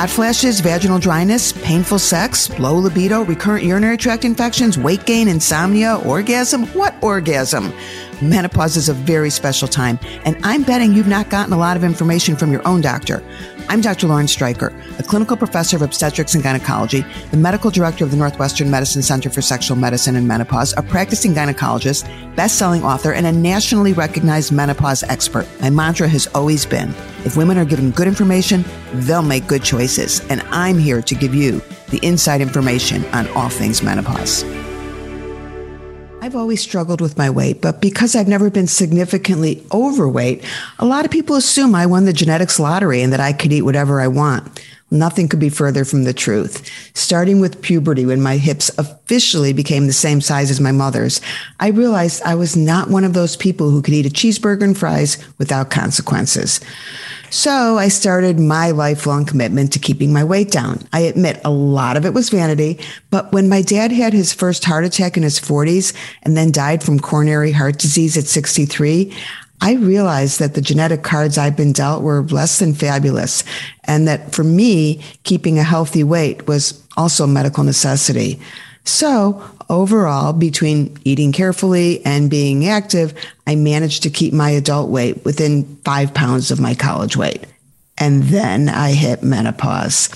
hot flashes, vaginal dryness, painful sex, low libido, recurrent urinary tract infections, weight gain, insomnia, orgasm? What orgasm? Menopause is a very special time, and I'm betting you've not gotten a lot of information from your own doctor. I'm Dr. Lauren Streicher, a clinical professor of obstetrics and gynecology, the medical director of the Northwestern Medicine Center for Sexual Medicine and Menopause, a practicing gynecologist, best-selling author, and a nationally recognized menopause expert. My mantra has always been, if women are given good information, they'll make good choices. And I'm here to give you the inside information on all things menopause. I've always struggled with my weight, but because I've never been significantly overweight, a lot of people assume I won the genetics lottery and that I could eat whatever I want. Nothing could be further from the truth. Starting with puberty, when my hips officially became the same size as my mother's, I realized I was not one of those people who could eat a cheeseburger and fries without consequences. So I started my lifelong commitment to keeping my weight down. I admit a lot of it was vanity, but when my dad had his first heart attack in his 40s and then died from coronary heart disease at 63, I realized that the genetic cards I've been dealt were less than fabulous. And that for me, keeping a healthy weight was also a medical necessity. So overall, between eating carefully and being active, I managed to keep my adult weight within five pounds of my college weight. And then I hit menopause.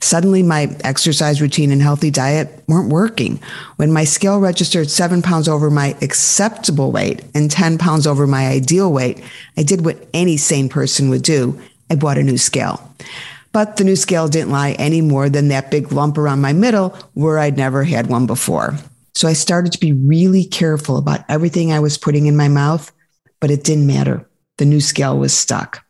Suddenly, my exercise routine and healthy diet weren't working. When my scale registered seven pounds over my acceptable weight and 10 pounds over my ideal weight, I did what any sane person would do. I bought a new scale. But the new scale didn't lie any more than that big lump around my middle where I'd never had one before. So I started to be really careful about everything I was putting in my mouth, but it didn't matter. The new scale was stuck.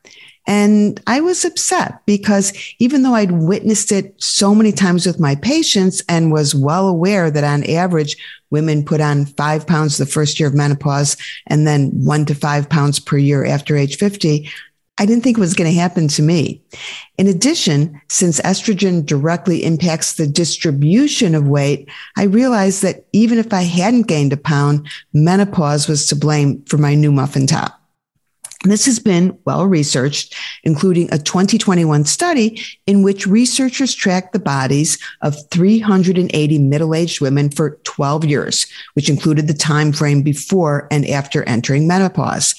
And I was upset because even though I'd witnessed it so many times with my patients and was well aware that on average, women put on five pounds the first year of menopause and then one to five pounds per year after age 50, I didn't think it was going to happen to me. In addition, since estrogen directly impacts the distribution of weight, I realized that even if I hadn't gained a pound, menopause was to blame for my new muffin top. This has been well researched, including a 2021 study in which researchers tracked the bodies of 380 middle-aged women for 12 years, which included the time frame before and after entering menopause.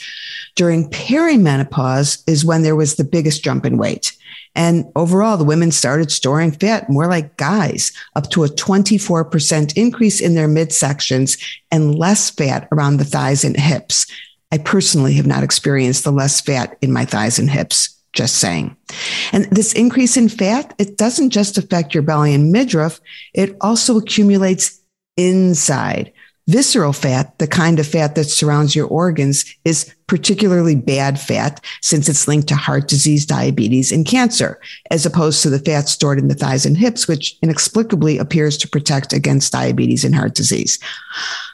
During perimenopause is when there was the biggest jump in weight. And overall, the women started storing fat more like guys, up to a 24% increase in their midsections and less fat around the thighs and hips. I personally have not experienced the less fat in my thighs and hips. Just saying. And this increase in fat, it doesn't just affect your belly and midriff. It also accumulates inside. Visceral fat, the kind of fat that surrounds your organs, is particularly bad fat since it's linked to heart disease, diabetes, and cancer, as opposed to the fat stored in the thighs and hips, which inexplicably appears to protect against diabetes and heart disease.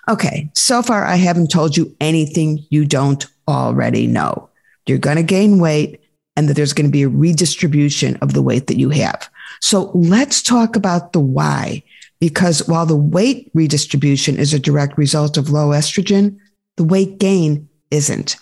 Okay, so far I haven't told you anything you don't already know. You're going to gain weight and that there's going to be a redistribution of the weight that you have. So let's talk about the why because while the weight redistribution is a direct result of low estrogen, the weight gain isn't.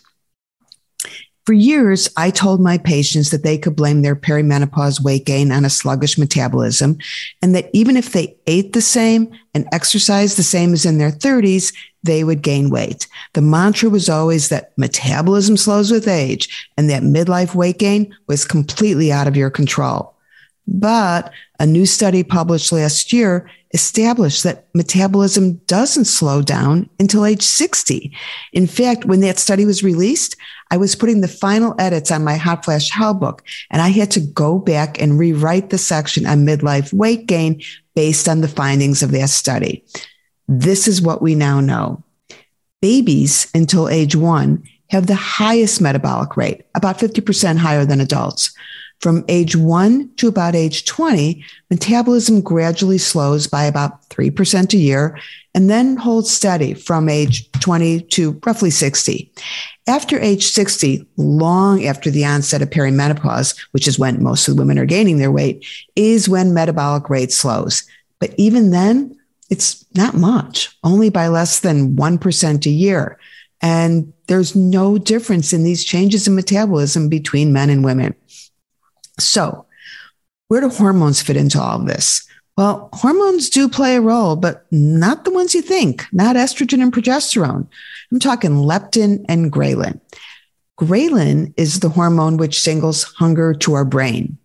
For years, I told my patients that they could blame their perimenopause weight gain on a sluggish metabolism, and that even if they ate the same and exercised the same as in their 30s, they would gain weight. The mantra was always that metabolism slows with age and that midlife weight gain was completely out of your control. But a new study published last year established that metabolism doesn't slow down until age 60. In fact, when that study was released, I was putting the final edits on my Hot Flash Hell book, and I had to go back and rewrite the section on midlife weight gain based on the findings of that study. This is what we now know. Babies until age one have the highest metabolic rate, about 50% higher than adults. From age one to about age 20, metabolism gradually slows by about 3% a year and then holds steady from age 20 to roughly 60. After age 60, long after the onset of perimenopause, which is when most of the women are gaining their weight, is when metabolic rate slows. But even then, it's not much, only by less than 1% a year. And there's no difference in these changes in metabolism between men and women. So, where do hormones fit into all of this? Well, hormones do play a role, but not the ones you think, not estrogen and progesterone. I'm talking leptin and ghrelin. Ghrelin is the hormone which signals hunger to our brain.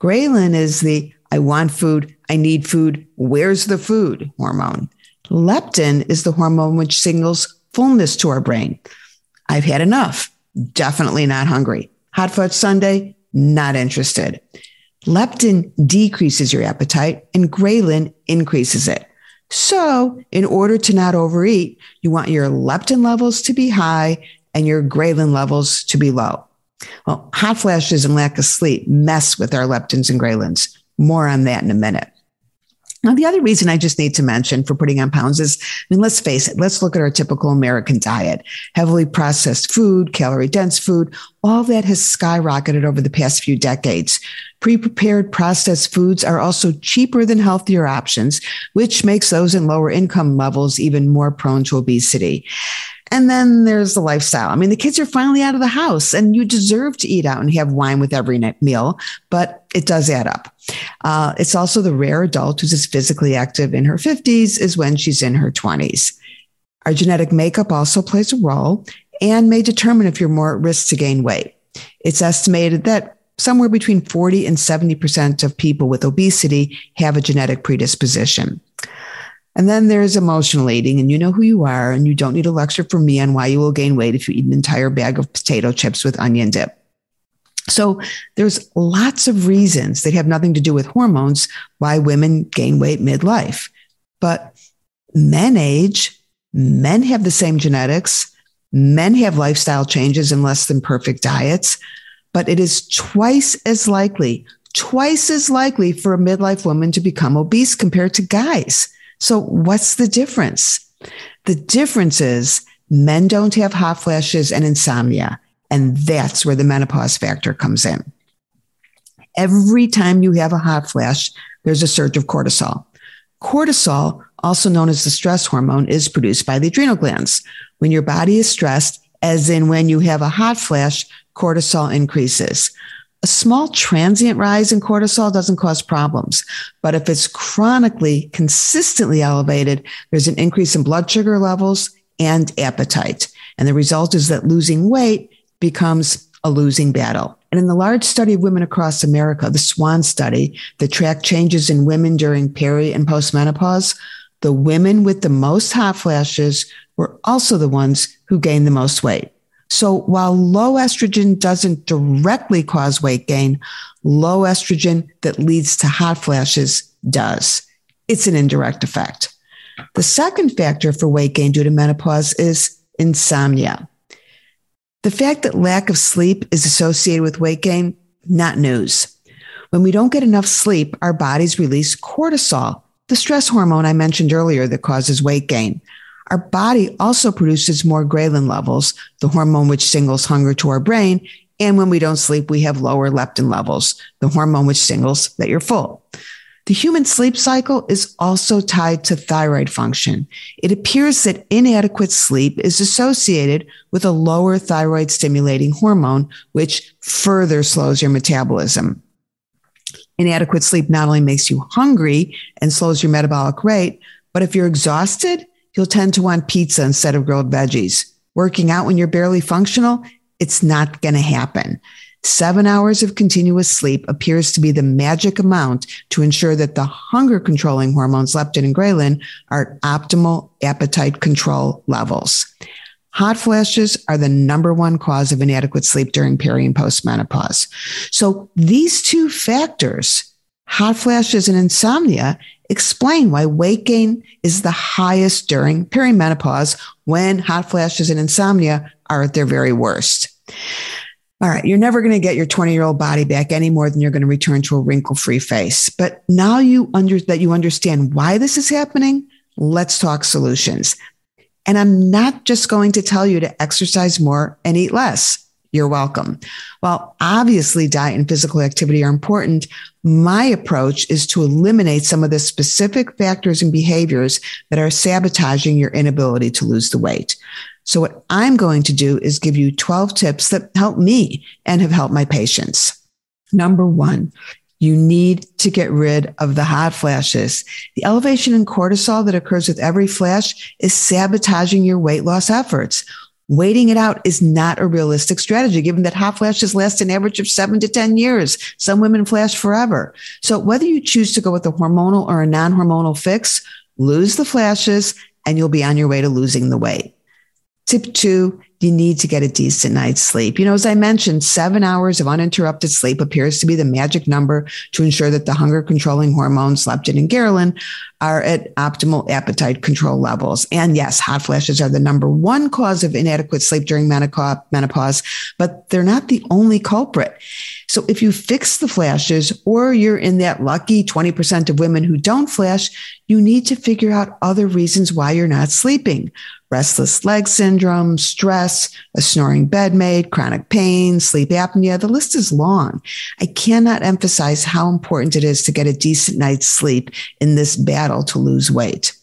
Ghrelin is the I want food, I need food, where's the food hormone. Leptin is the hormone which signals fullness to our brain. I've had enough, definitely not hungry. Hot fudge sundae, not interested. Leptin decreases your appetite and ghrelin increases it. So, in order to not overeat, you want your leptin levels to be high and your ghrelin levels to be low. Well, hot flashes and lack of sleep mess with our leptins and ghrelins. More on that in a minute. Now, the other reason I just need to mention for putting on pounds is, I mean, let's face it, let's look at our typical American diet. Heavily processed food, calorie dense food, all that has skyrocketed over the past few decades. Pre prepared processed foods are also cheaper than healthier options, which makes those in lower income levels even more prone to obesity. And then there's the lifestyle. I mean, the kids are finally out of the house and you deserve to eat out and have wine with every meal, but it does add up. Uh, it's also the rare adult who's as physically active in her 50s as when she's in her 20s. Our genetic makeup also plays a role and may determine if you're more at risk to gain weight. It's estimated that somewhere between 40 and 70% of people with obesity have a genetic predisposition. And then there's emotional eating, and you know who you are, and you don't need a lecture from me on why you will gain weight if you eat an entire bag of potato chips with onion dip. So there's lots of reasons that have nothing to do with hormones why women gain weight midlife. But men age, men have the same genetics, men have lifestyle changes and less than perfect diets, but it is twice as likely, twice as likely for a midlife woman to become obese compared to guys. So what's the difference? The difference is men don't have hot flashes and insomnia. And that's where the menopause factor comes in. Every time you have a hot flash, there's a surge of cortisol. Cortisol, also known as the stress hormone, is produced by the adrenal glands. When your body is stressed, as in when you have a hot flash, cortisol increases. A small transient rise in cortisol doesn't cause problems, but if it's chronically, consistently elevated, there's an increase in blood sugar levels and appetite. And the result is that losing weight becomes a losing battle. And in the large study of women across America, the SWAN study that tracked changes in women during peri and postmenopause, the women with the most hot flashes were also the ones who gained the most weight. So while low estrogen doesn't directly cause weight gain, low estrogen that leads to hot flashes does. It's an indirect effect. The second factor for weight gain due to menopause is insomnia. The fact that lack of sleep is associated with weight gain, not news. When we don't get enough sleep, our bodies release cortisol, the stress hormone I mentioned earlier that causes weight gain. Our body also produces more ghrelin levels, the hormone which signals hunger to our brain. And when we don't sleep, we have lower leptin levels, the hormone which signals that you're full. The human sleep cycle is also tied to thyroid function. It appears that inadequate sleep is associated with a lower thyroid stimulating hormone, which further slows your metabolism. Inadequate sleep not only makes you hungry and slows your metabolic rate, but if you're exhausted, you'll tend to want pizza instead of grilled veggies. Working out when you're barely functional, it's not going to happen. Seven hours of continuous sleep appears to be the magic amount to ensure that the hunger controlling hormones, leptin and ghrelin, are at optimal appetite control levels. Hot flashes are the number one cause of inadequate sleep during peri and postmenopause. So these two factors, hot flashes and insomnia, explain why weight gain is the highest during perimenopause when hot flashes and insomnia are at their very worst. All right, you're never going to get your 20 year old body back any more than you're going to return to a wrinkle free face. But now you under that you understand why this is happening, let's talk solutions. And I'm not just going to tell you to exercise more and eat less. You're welcome. While obviously diet and physical activity are important, my approach is to eliminate some of the specific factors and behaviors that are sabotaging your inability to lose the weight. So what I'm going to do is give you 12 tips that help me and have helped my patients. Number one, You need to get rid of the hot flashes. The elevation in cortisol that occurs with every flash is sabotaging your weight loss efforts. Waiting it out is not a realistic strategy, given that hot flashes last an average of seven to 10 years. Some women flash forever. So whether you choose to go with a hormonal or a non-hormonal fix, lose the flashes and you'll be on your way to losing the weight. Tip two, you need to get a decent night's sleep. You know, as I mentioned, seven hours of uninterrupted sleep appears to be the magic number to ensure that the hunger controlling hormones, leptin and ghrelin, are at optimal appetite control levels. And yes, hot flashes are the number one cause of inadequate sleep during menopause, but they're not the only culprit. So if you fix the flashes or you're in that lucky 20% of women who don't flash, you need to figure out other reasons why you're not sleeping restless leg syndrome, stress, a snoring bedmate, chronic pain, sleep apnea. The list is long. I cannot emphasize how important it is to get a decent night's sleep in this battle to lose weight.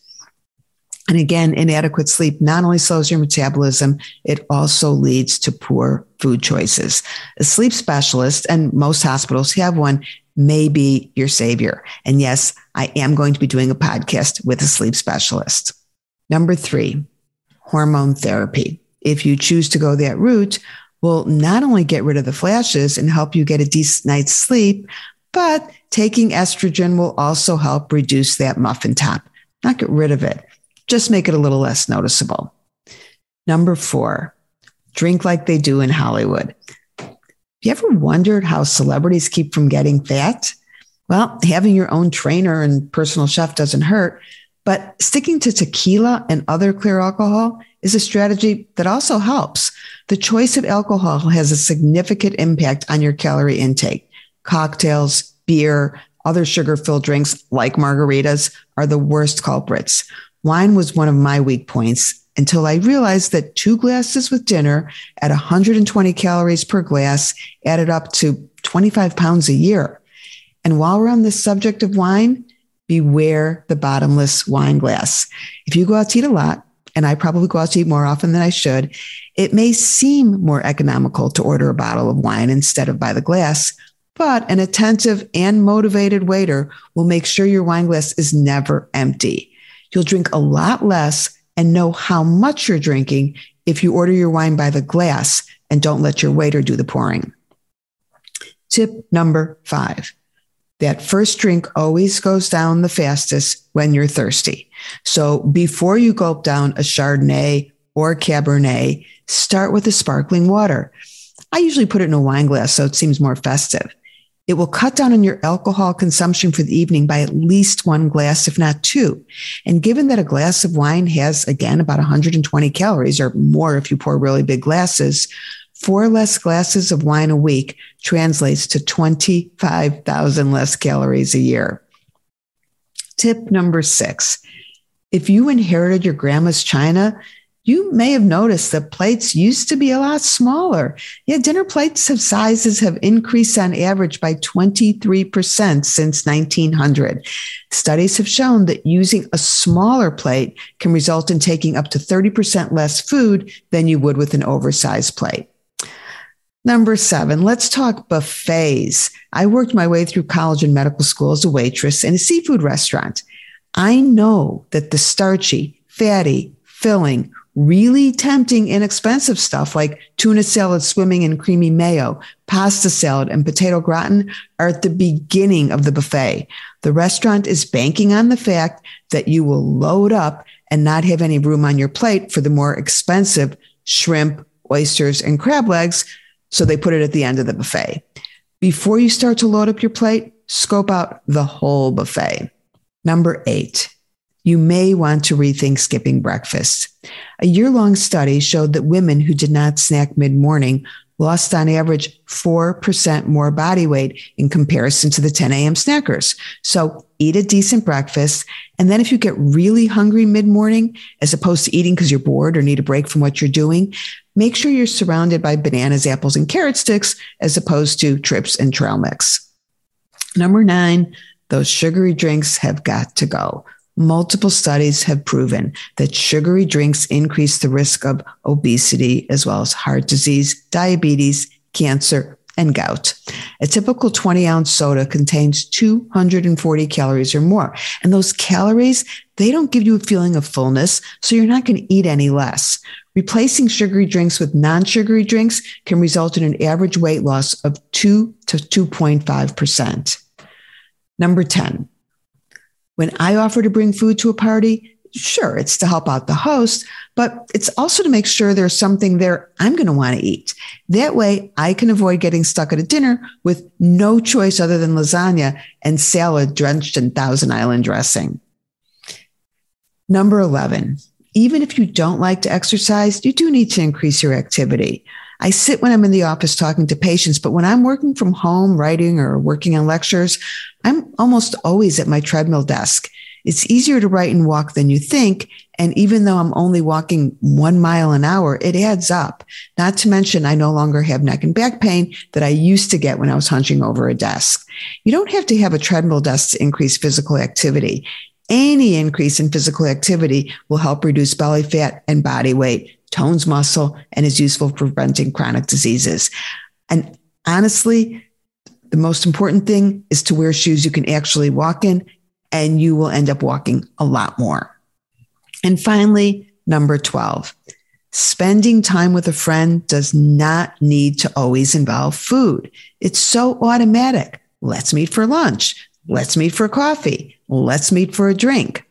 And again, inadequate sleep not only slows your metabolism, it also leads to poor food choices. A sleep specialist, and most hospitals have one, may be your savior. And yes, I am going to be doing a podcast with a sleep specialist. Number three, hormone therapy. If you choose to go that route, will not only get rid of the flashes and help you get a decent night's sleep, but taking estrogen will also help reduce that muffin top. Not get rid of it, just make it a little less noticeable. Number four, drink like they do in Hollywood. Have you ever wondered how celebrities keep from getting fat? Well, having your own trainer and personal chef doesn't hurt, but sticking to tequila and other clear alcohol is a strategy that also helps. The choice of alcohol has a significant impact on your calorie intake. Cocktails, beer, other sugar filled drinks like margaritas are the worst culprits. Wine was one of my weak points until I realized that two glasses with dinner at 120 calories per glass added up to 25 pounds a year. And while we're on the subject of wine, beware the bottomless wine glass. If you go out to eat a lot, and I probably go out to eat more often than I should, it may seem more economical to order a bottle of wine instead of by the glass, but an attentive and motivated waiter will make sure your wine glass is never empty. You'll drink a lot less and know how much you're drinking if you order your wine by the glass and don't let your waiter do the pouring. Tip number five that first drink always goes down the fastest when you're thirsty. So before you gulp down a Chardonnay or Cabernet, start with a sparkling water. I usually put it in a wine glass so it seems more festive. It will cut down on your alcohol consumption for the evening by at least one glass, if not two. And given that a glass of wine has, again, about 120 calories or more if you pour really big glasses, Four less glasses of wine a week translates to 25,000 less calories a year. Tip number six. If you inherited your grandma's china, you may have noticed that plates used to be a lot smaller. Yeah, dinner plates have sizes have increased on average by 23% since 1900. Studies have shown that using a smaller plate can result in taking up to 30% less food than you would with an oversized plate. Number seven, let's talk buffets. I worked my way through college and medical school as a waitress in a seafood restaurant. I know that the starchy, fatty, filling, really tempting, inexpensive stuff like tuna salad swimming in creamy mayo, pasta salad, and potato gratin are at the beginning of the buffet. The restaurant is banking on the fact that you will load up and not have any room on your plate for the more expensive shrimp, oysters, and crab legs so they put it at the end of the buffet. Before you start to load up your plate, scope out the whole buffet. Number eight, you may want to rethink skipping breakfast. A year long study showed that women who did not snack mid morning lost on average 4% more body weight in comparison to the 10 a.m. snackers. So eat a decent breakfast. And then if you get really hungry mid morning, as opposed to eating because you're bored or need a break from what you're doing, make sure you're surrounded by bananas, apples, and carrot sticks as opposed to trips and trail mix. Number nine, those sugary drinks have got to go. Multiple studies have proven that sugary drinks increase the risk of obesity as well as heart disease, diabetes, cancer, and gout. A typical 20 ounce soda contains 240 calories or more. And those calories, they don't give you a feeling of fullness, so you're not going to eat any less. Replacing sugary drinks with non sugary drinks can result in an average weight loss of 2 to 2.5%. Number 10. When I offer to bring food to a party, sure, it's to help out the host, but it's also to make sure there's something there I'm going to want to eat. That way, I can avoid getting stuck at a dinner with no choice other than lasagna and salad drenched in Thousand Island dressing. Number 11, even if you don't like to exercise, you do need to increase your activity. I sit when I'm in the office talking to patients, but when I'm working from home, writing or working on lectures, I'm almost always at my treadmill desk. It's easier to write and walk than you think. And even though I'm only walking one mile an hour, it adds up. Not to mention, I no longer have neck and back pain that I used to get when I was hunching over a desk. You don't have to have a treadmill desk to increase physical activity. Any increase in physical activity will help reduce belly fat and body weight, tones muscle, and is useful for preventing chronic diseases. And honestly, the most important thing is to wear shoes you can actually walk in and you will end up walking a lot more. And finally, number 12, spending time with a friend does not need to always involve food. It's so automatic. Let's meet for lunch. Let's meet for coffee. Let's meet for a drink.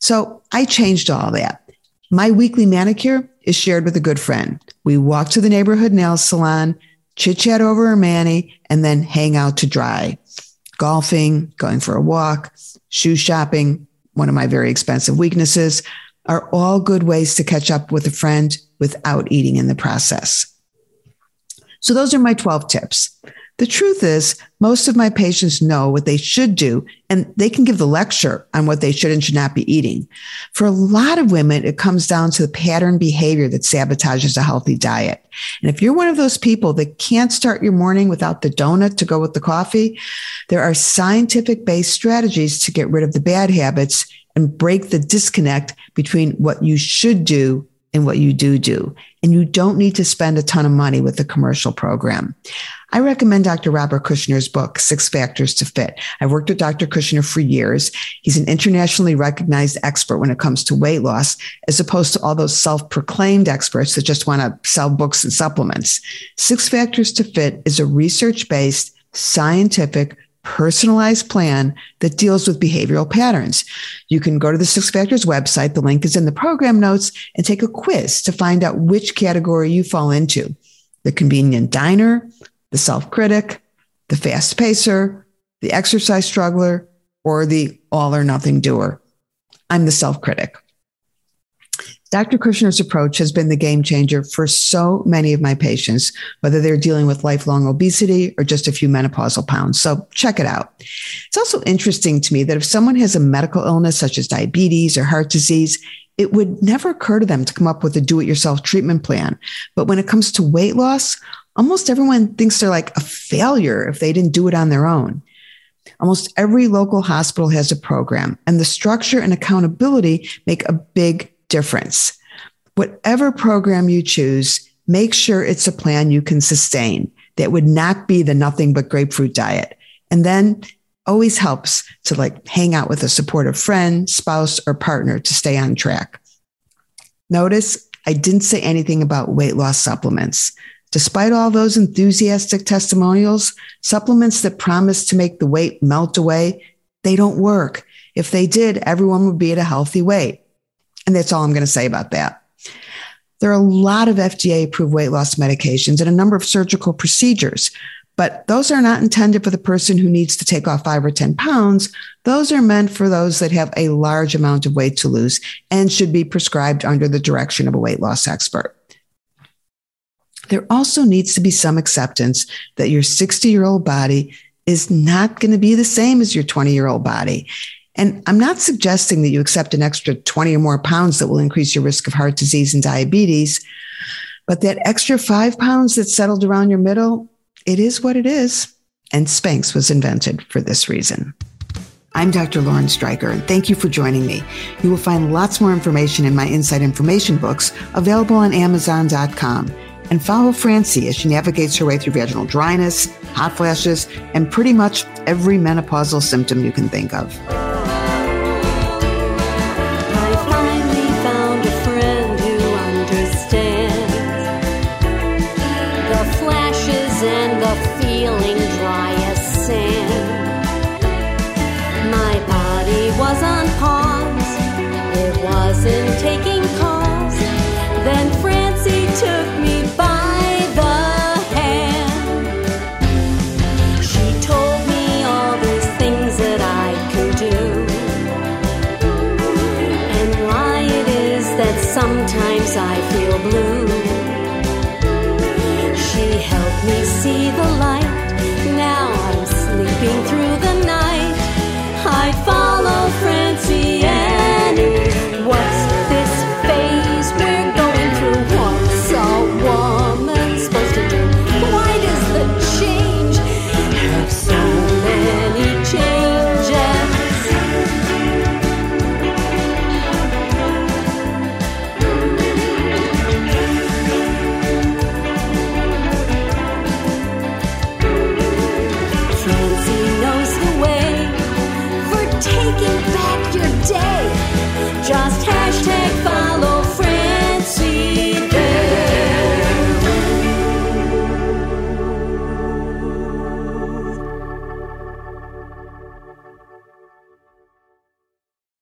So I changed all that. My weekly manicure is shared with a good friend. We walk to the neighborhood nail salon, chit chat over a mani, and then hang out to dry. Golfing, going for a walk, shoe shopping, one of my very expensive weaknesses, are all good ways to catch up with a friend without eating in the process. So, those are my 12 tips. The truth is, most of my patients know what they should do, and they can give the lecture on what they should and should not be eating. For a lot of women, it comes down to the pattern behavior that sabotages a healthy diet. And if you're one of those people that can't start your morning without the donut to go with the coffee, there are scientific based strategies to get rid of the bad habits and break the disconnect between what you should do and what you do do. And you don't need to spend a ton of money with the commercial program. I recommend Dr. Robert Kushner's book, Six Factors to Fit. I've worked with Dr. Kushner for years. He's an internationally recognized expert when it comes to weight loss, as opposed to all those self proclaimed experts that just want to sell books and supplements. Six Factors to Fit is a research based, scientific, personalized plan that deals with behavioral patterns. You can go to the Six Factors website. The link is in the program notes and take a quiz to find out which category you fall into. The convenient diner, the self critic, the fast pacer, the exercise struggler, or the all or nothing doer. I'm the self critic. Dr. Kushner's approach has been the game changer for so many of my patients, whether they're dealing with lifelong obesity or just a few menopausal pounds. So check it out. It's also interesting to me that if someone has a medical illness such as diabetes or heart disease, it would never occur to them to come up with a do it yourself treatment plan. But when it comes to weight loss, almost everyone thinks they're like a failure if they didn't do it on their own. Almost every local hospital has a program, and the structure and accountability make a big difference. Whatever program you choose, make sure it's a plan you can sustain that would not be the nothing but grapefruit diet. And then always helps to like hang out with a supportive friend, spouse, or partner to stay on track. Notice I didn't say anything about weight loss supplements. Despite all those enthusiastic testimonials, supplements that promise to make the weight melt away, they don't work. If they did, everyone would be at a healthy weight. And that's all I'm going to say about that. There are a lot of FDA approved weight loss medications and a number of surgical procedures, but those are not intended for the person who needs to take off five or 10 pounds. Those are meant for those that have a large amount of weight to lose and should be prescribed under the direction of a weight loss expert there also needs to be some acceptance that your 60 year old body is not going to be the same as your 20 year old body. And I'm not suggesting that you accept an extra 20 or more pounds that will increase your risk of heart disease and diabetes. But that extra five pounds that's settled around your middle, it is what it is. And Spanx was invented for this reason. I'm Dr. Lauren Streicher, and thank you for joining me. You will find lots more information in my Inside Information books available on Amazon.com. and follow Francie as she navigates her way through vaginal dryness, hot flashes, and pretty much every menopausal symptom you can think of. sometimes blue.